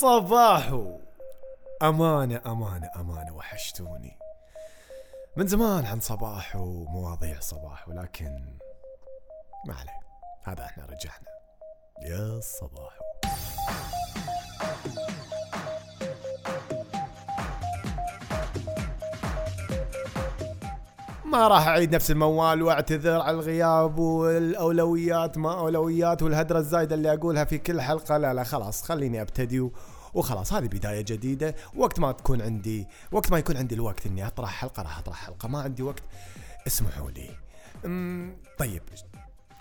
الصباح. أمانة أمانة أمانة وحشتوني. من زمان عن صباح ومواضيع صباح ولكن ما عليه. هذا إحنا رجعنا. يا الصباح ما راح أعيد نفس الموال وأعتذر على الغياب والأولويات ما أولويات والهدرة الزايدة اللي أقولها في كل حلقة. لا لا خلاص خليني أبتدي وخلاص هذه بداية جديدة. وقت ما تكون عندي وقت ما يكون عندي الوقت إني أطرح حلقة راح أطرح حلقة. ما عندي وقت اسمحوا لي. أمم، طيب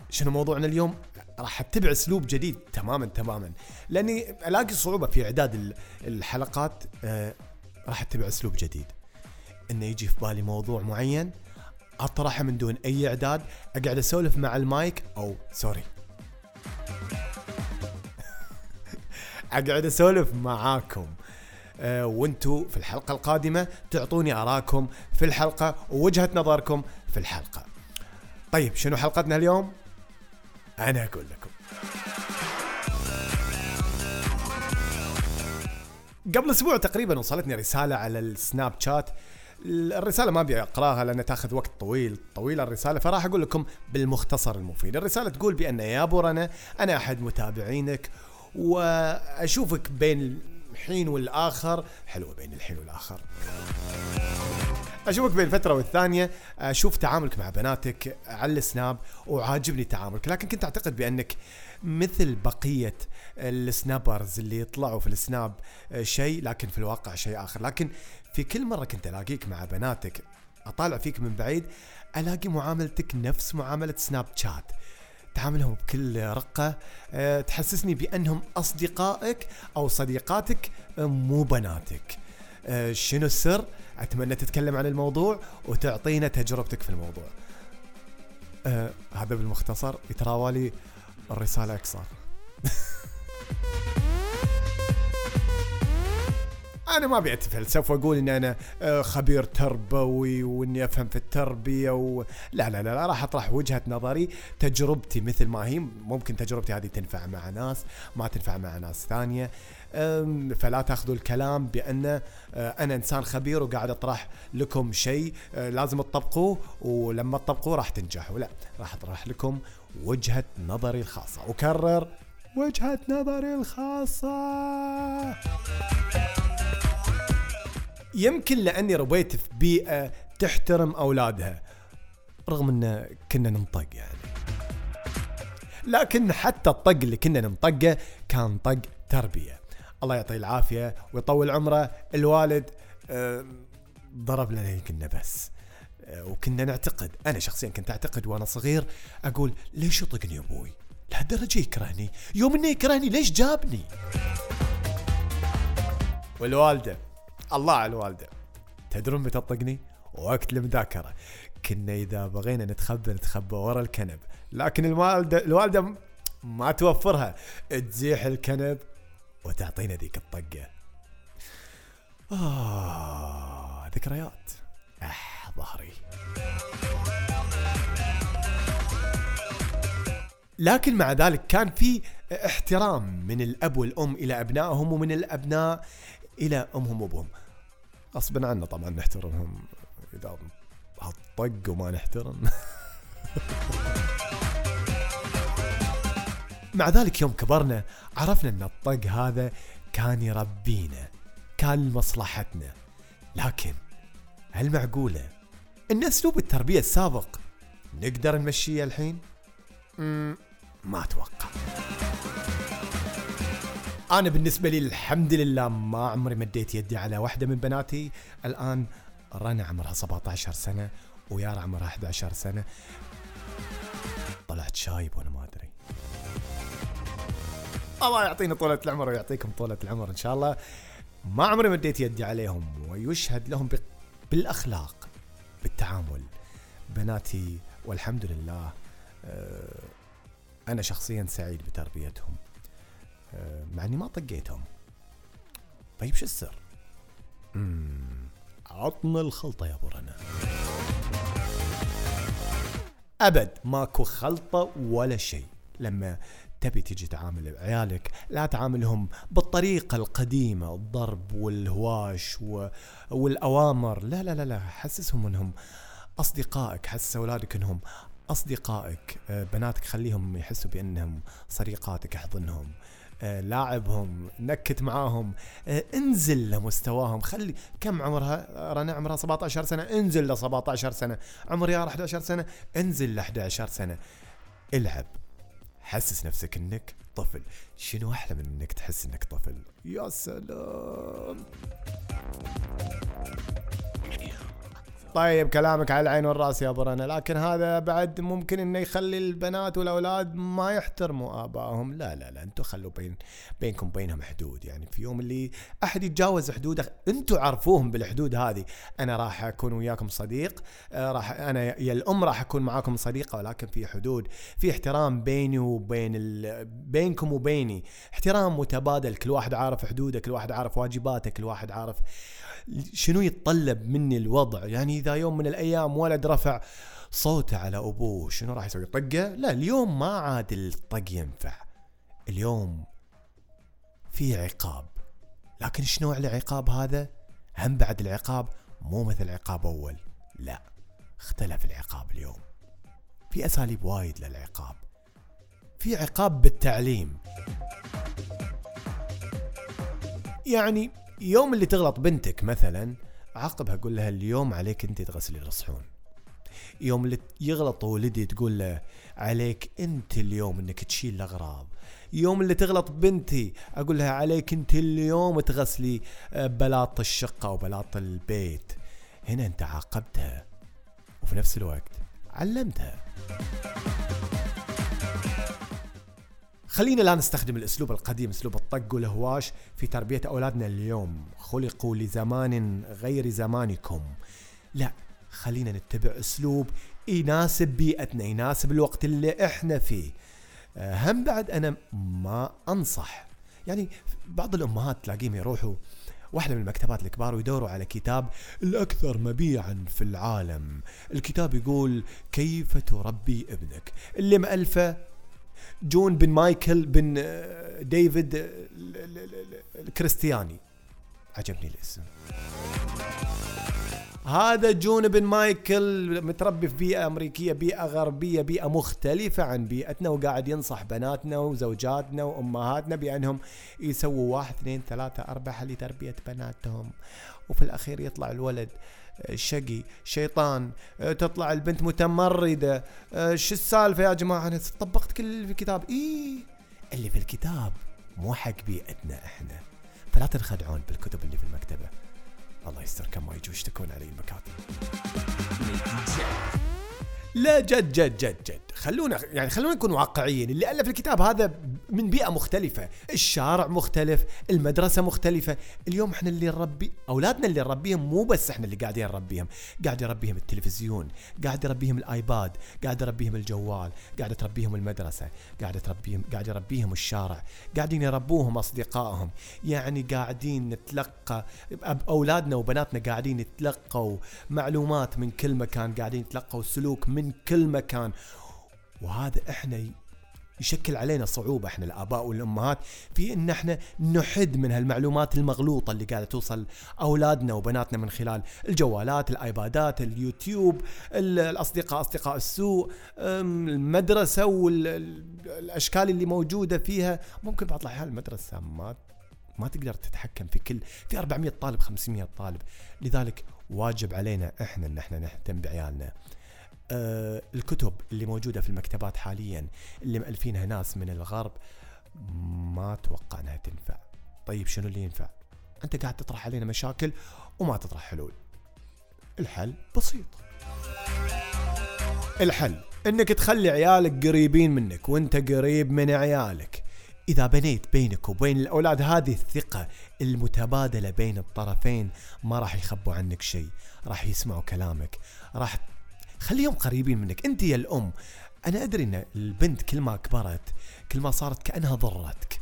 شنو موضوعنا اليوم؟ راح أتبع أسلوب جديد تماما تماما. لأني ألاقي صعوبة في إعداد ال- الحلقات آه، راح أتبع أسلوب جديد. إنه يجي في بالي موضوع معين أطرحه من دون أي إعداد أقعد أسولف مع المايك أو سوري. أقعد أسولف معاكم. أه وأنتو في الحلقة القادمة تعطوني اراءكم في الحلقة ووجهة نظركم في الحلقة. طيب شنو حلقتنا اليوم؟ أنا أقول لكم. قبل أسبوع تقريبا وصلتني رسالة على السناب شات الرسالة ما أبي أقراها لأنها تأخذ وقت طويل طويله الرسالة فراح أقول لكم بالمختصر المفيد. الرسالة تقول بأن يا أبو رنا أنا أحد متابعينك وأشوفك بين الحين والآخر. حلوة بين الحين والآخر. أشوفك بين فتره والثانية. أشوف تعاملك مع بناتك على السناب وعاجبني تعاملك. لكن كنت أعتقد بأنك مثل بقية السنابرز اللي يطلعوا في السناب شيء لكن في الواقع شيء آخر. لكن في كل مرة كنت ألاقيك مع بناتك أطالع فيك من بعيد ألاقي معاملتك نفس معاملة سناب شات تعاملهم بكل رقة أه، تحسسني بأنهم أصدقائك أو صديقاتك أه، مو بناتك. أه، شنو السر؟ أتمنى تتكلم عن الموضوع وتعطينا تجربتك في الموضوع. هذا بالمختصر. يتراوالي الرسالة أكثر أنا ما أبي أتفلسف وأقول إن أنا آه، خبير تربوي وإني أفهم في التربية و... لا لا لا, لا راح أطرح وجهة نظري. تجربتي مثل ما هي ممكن تجربتي هذه تنفع مع ناس ما تنفع مع ناس ثانية. فلا تأخذوا الكلام بأن آه، أنا إنسان خبير وقاعد أطرح لكم شيء آه، لازم تطبقوه ولما تطبقوه راح تنجحوا. لا راح أطرح لكم وجهة نظري الخاصة. أكرر. وجهة نظري الخاصة. يمكن لأني ربيت في بيئة تحترم أولادها رغم إن كنا ننطق يعني. لكن حتى الطق اللي كنا ننطقه كان طق تربية. الله يعطيه العافية ويطول عمره. الوالد آه، ضرب لنا يمكن بس. آه، وكنا نعتقد أنا شخصيا كنت أعتقد وأنا صغير أقول ليش يطقني أبوي؟ لهالدرجة يكرهني. يوم إنه يكرهني ليش جابني؟ والوالدة. الله على الوالدة. تدرون متى تطقني؟ وقت المذاكرة. كنا إذا بغينا نتخبى نتخبى ورا الكنب. لكن الوالدة الوالدة م- ما توفرها. تزيح الكنب وتعطينا ذيك الطقة. آه ذكريات. أح ظهري. لكن مع ذلك كان في احترام من الأب والأم إلى أبنائهم ومن الأبناء إلى أمهم وأبوهم. غصبا عنا طبعا نحترمهم إذا هالطق وما نحترم. مع ذلك يوم كبرنا عرفنا إن الطق هذا كان يربينا كان لمصلحتنا لكن هل معقولة إن أسلوب التربية السابق نقدر نمشيه الحين؟ ما أتوقع. أنا بالنسبة لي الحمد لله ما عمري مديت يدي على واحدة من بناتي. الآن رنا عمرها 17 سنة ويارا عمرها 11 سنة. طلعت شايب وأنا ما أدري. الله يعطينا طولة العمر ويعطيكم طولة العمر إن شاء الله. ما عمري مديت يدي عليهم ويشهد لهم بالأخلاق بالتعامل. بناتي والحمد لله آه، أنا شخصيا سعيد بتربيتهم آه، مع إني ما طقيتهم. طيب شو السر؟ عطنا الخلطة يا أبو رنا. أبد ماكو خلطة ولا شيء. لما تبي تجي تعامل عيالك لا تعاملهم بالطريقة القديمة الضرب والهواش والأوامر. لا لا لا لا حسسهم إنهم أصدقائك حسس أولادك إنهم أصدقائك آه، بناتك خليهم يحسوا بأنهم صديقاتك أحضنهم آه، لاعبهم نكت معاهم آه، انزل لمستواهم. خلي كم عمرها؟ رنا عمرها 17 سنة. انزل ل 17 سنة. عمر يا 11 سنة. انزل ل 11 سنة. العب. حسس نفسك إنك طفل. شنو أحلى من إنك تحس إنك طفل؟ يا سلام! طيب كلامك على العين والرأس يا برنا لكن هذا بعد ممكن إنه يخلي البنات والأولاد ما يحترموا آبائهم. لا لا لا أنتم خلوا بين بينكم بينهم حدود. يعني في يوم اللي أحد يتجاوز حدوده أنتم عرفوهم بالحدود هذه. أنا راح أكون وياكم صديق آه، راح أنا يا الأم راح أكون معاكم صديقة ولكن في حدود في احترام بيني وبين ال... بينكم وبيني. احترام متبادل كل واحد عارف حدوده كل واحد عارف واجباته كل واحد عارف شنو يتطلب مني الوضع؟ يعني إذا يوم من الأيام ولد رفع صوته على أبوه شنو راح يسوي؟ طقه؟ لا اليوم ما عاد الطق ينفع. اليوم في عقاب. لكن شنو العقاب هذا؟ هم بعد العقاب مو مثل عقاب أول. لا اختلف العقاب اليوم. في أساليب وايد للعقاب. في عقاب بالتعليم. يعني يوم اللي تغلط بنتك مثلا عاقبها قول لها اليوم عليك أنت تغسلي الصحون يوم اللي يغلط ولدي تقول له عليك أنت اليوم إنك تشيل الأغراض. يوم اللي تغلط بنتي أقول لها عليك أنت اليوم تغسلي آه، بلاط الشقة وبلاط البيت. هنا أنت عاقبتها وفي نفس الوقت علمتها. خلينا لا نستخدم الأسلوب القديم أسلوب الطق والهواش في تربية أولادنا اليوم. خلقوا لزمان غير زمانكم. لا خلينا نتبع أسلوب يناسب بيئتنا يناسب الوقت اللي إحنا فيه. هم بعد أنا ما أنصح. يعني بعض الأمهات تلاقيهم يروحوا واحدة من المكتبات الكبار ويدوروا على كتاب الأكثر مبيعا في العالم. الكتاب يقول كيف تربي ابنك؟ اللي مألفه جون بن مايكل بن آه، ديفيد آه، الكريستياني عجبني الاسم. هذا جون بن مايكل متربي في بيئة أمريكية بيئة غربية بيئة مختلفة عن بيئتنا وقاعد ينصح بناتنا وزوجاتنا وأمهاتنا بأنهم يسووا واحد اثنين ثلاثة أربعة لتربية بناتهم. وفي الأخير يطلع الولد. شقي شيطان آه، تطلع البنت متمردة. آه، شو السالفة يا جماعة؟ أنا طبقت كل اللي في الكتاب. إيه اللي في الكتاب مو حق بيئتنا إحنا. فلا تنخدعون بالكتب اللي في المكتبة. الله يستر كم ما يجوا يشتكون علي المكاتب. لا جد جد جد جد. خلونا يعني خلونا نكون واقعيين. اللي ألف الكتاب هذا من بيئة مختلفة. الشارع مختلف المدرسة مختلفة. اليوم إحنا اللي نربي أولادنا اللي نربيهم مو بس إحنا اللي قاعدين نربيهم. قاعد يربيهم التلفزيون قاعد يربيهم الآيباد قاعد يربيهم الجوال قاعد تربيهم المدرسة قاعد تربيهم قاعد يربيهم الشارع. قاعدين يربوهم أصدقائهم. يعني قاعدين نتلقى أولادنا وبناتنا قاعدين يتلقوا معلومات من كل مكان. قاعدين يتلقوا سلوك من كل مكان. وهذا إحنا يشكل علينا صعوبة إحنا الآباء والأمهات في إن إحنا نحد من هالمعلومات المغلوطة اللي قاعدة توصل أولادنا وبناتنا من خلال الجوالات الآيبادات اليوتيوب الأصدقاء أصدقاء السوء المدرسة والاشكال اللي موجودة فيها. ممكن بعض الأحيان المدرسة ما ما تقدر تتحكم في كل في 400 طالب 500 طالب. لذلك واجب علينا إحنا إن إحنا نهتم بعيالنا. آه الكتب اللي موجودة في المكتبات حاليا اللي مألفينها ناس من الغرب ما أتوقع إنها تنفع. طيب شنو اللي ينفع؟ أنت قاعد تطرح علينا مشاكل وما تطرح حلول. الحل بسيط. الحل إنك تخلي عيالك قريبين منك وأنت قريب من عيالك. إذا بنيت بينك وبين الأولاد هذه الثقة المتبادلة بين الطرفين ما راح يخبوا عنك شيء. راح يسمعوا كلامك. راح خليهم قريبين منك. انت يا الأم أنا أدري إن البنت كل ما كبرت كل ما صارت كأنها ضرتك.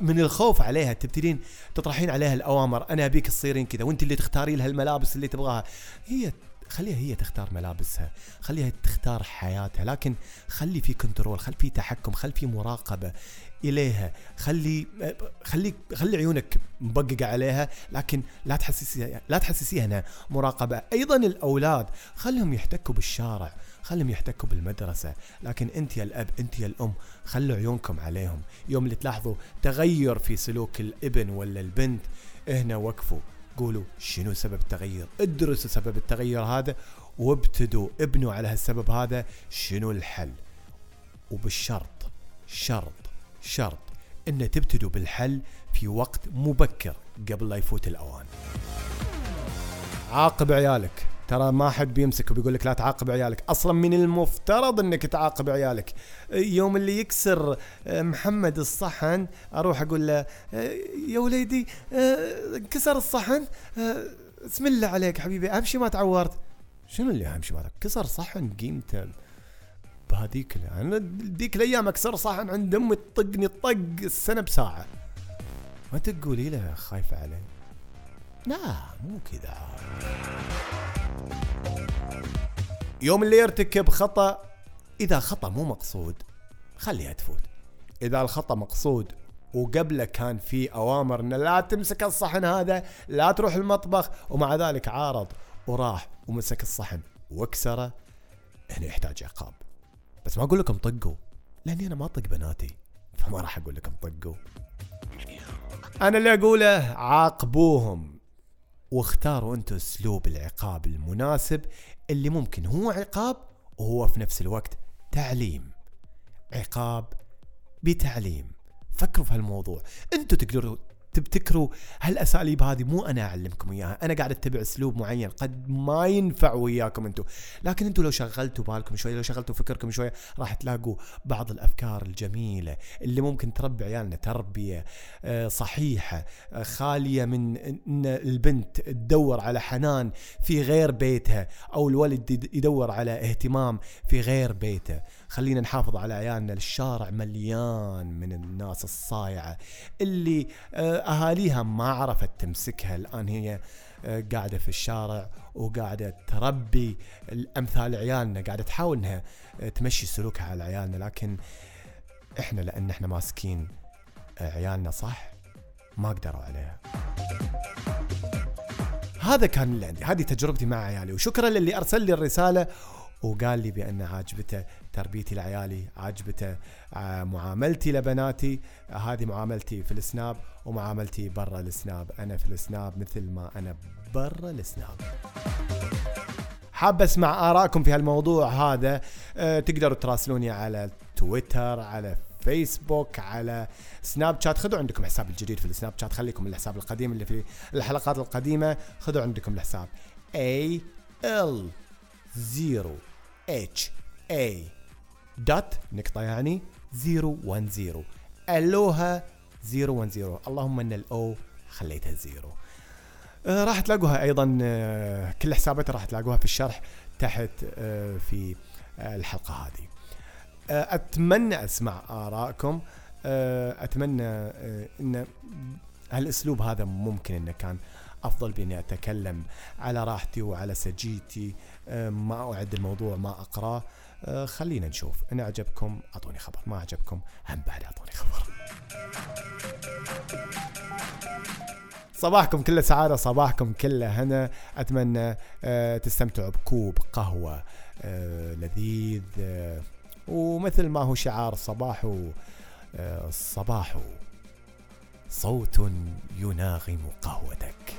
من الخوف عليها تبتدين تطرحين عليها الأوامر أنا أبيك تصيرين كذا وأنت اللي تختاري لها الملابس اللي تبغاها. هي خليها هي تختار ملابسها خليها تختار حياتها لكن خلي في كنترول خلي في تحكم خلي في مراقبة إليها خلي خلي خلي عيونك مبققة عليها لكن لا تحسسيها لا تحسسيها إنها مراقبة. أيضا الأولاد خلهم يحتكوا بالشارع خلهم يحتكوا بالمدرسة لكن أنت يا الأب أنت يا الأم خلوا عيونكم عليهم. يوم اللي تلاحظوا تغير في سلوك الابن ولا البنت هنا وقفوا. قولوا شنو سبب التغير؟ ادرسوا سبب التغير هذا وابتدوا ابنوا على هالسبب هذا شنو الحل؟ وبالشرط شرط شرط إن تبتدوا بالحل في وقت مبكر قبل لا يفوت الأوان. عاقب عيالك. ترى ما حد بيمسك وبيقول لك لا تعاقب عيالك. أصلا من المفترض إنك تعاقب عيالك. يوم اللي يكسر آه، محمد الصحن أروح أقول له آه، يا وليدي آه، انكسر الصحن؟ اسم الله عليك حبيبي أهم شيء ما تعورت. شنو اللي أهم شيء ما كسر صحن قيمته. بهذيك أنا ذيك الأيام أكسر صحن عند أمي تطقني طق السنة بساعة. ما تقولي له خايفة عليه. لا مو كذا. يوم اللي يرتكب خطأ إذا خطأ مو مقصود خليها تفوت. إذا الخطأ مقصود وقبله كان في أوامر إن لا تمسك الصحن هذا لا تروح المطبخ ومع ذلك عارض وراح ومسك الصحن وكسره هنا يحتاج عقاب. بس ما أقول لكم طقوا لأني أنا ما أطق بناتي فما راح أقول لكم طقوا. أنا اللي أقوله عاقبوهم واختاروا أنتم أسلوب العقاب المناسب اللي ممكن هو عقاب وهو في نفس الوقت تعليم. عقاب بتعليم. فكروا في هالموضوع. أنتوا تقدروا تبتكروا هالأساليب هذه مو أنا أعلمكم إياها أنا قاعد أتبع أسلوب معين قد ما ينفع وياكم أنتم لكن أنتم لو شغلتوا بالكم شوي لو شغلتوا فكركم شوي راح تلاقوا بعض الأفكار الجميلة اللي ممكن تربي عيالنا تربية آه، صحيحة آه، خالية من إن البنت تدور على حنان في غير بيتها أو الولد يدور على اهتمام في غير بيته. خلينا نحافظ على عيالنا الشارع مليان من الناس الصايعة اللي آه، أهاليها ما عرفت تمسكها. الآن هي آه، قاعدة في الشارع وقاعدة تربي الأمثال عيالنا قاعدة تحاول إنها آه، تمشي سلوكها على عيالنا. لكن إحنا لأن إحنا ماسكين عيالنا صح؟ ما قدروا عليها. هذا كان اللي عندي. هذه تجربتي مع عيالي. وشكرا للي أرسل لي الرسالة وقال لي بأن عاجبته تربيتي لعيالي عاجبته آه، معاملتي لبناتي. هذه معاملتي في السناب ومعاملتي برا السناب. أنا في السناب مثل ما أنا برا السناب. حاب أسمع آرائكم في هالموضوع هذا. أه تقدروا تراسلوني على تويتر على فيسبوك على سناب شات. خذوا عندكم حساب الجديد في السناب شات. خليكم الحساب القديم اللي في الحلقات القديمة. خذوا عندكم الحساب A L 0 اتش اي دوت نقطة يعني 010 ألوها 010 اللهم إن الأو خليتها زيرو. آه راح تلاقوها أيضا آه كل حساباتها راح تلاقوها في الشرح تحت آه في الحلقة هذه. أتمنى أسمع آرائكم. أتمنى إن هالأسلوب هذا ممكن إنه كان أفضل بأني أتكلم على راحتي وعلى سجيتي. آه، ما أعد الموضوع ما اقراه آه، خلينا نشوف. ان أعجبكم أعطوني خبر. ما أعجبكم هم بعد أعطوني خبر. صباحكم كله سعادة صباحكم كله هنا. أتمنى أه تستمتعوا بكوب قهوة لذيذ ومثل ما هو شعار الصباح الصباح صوت يناغم قهوتك.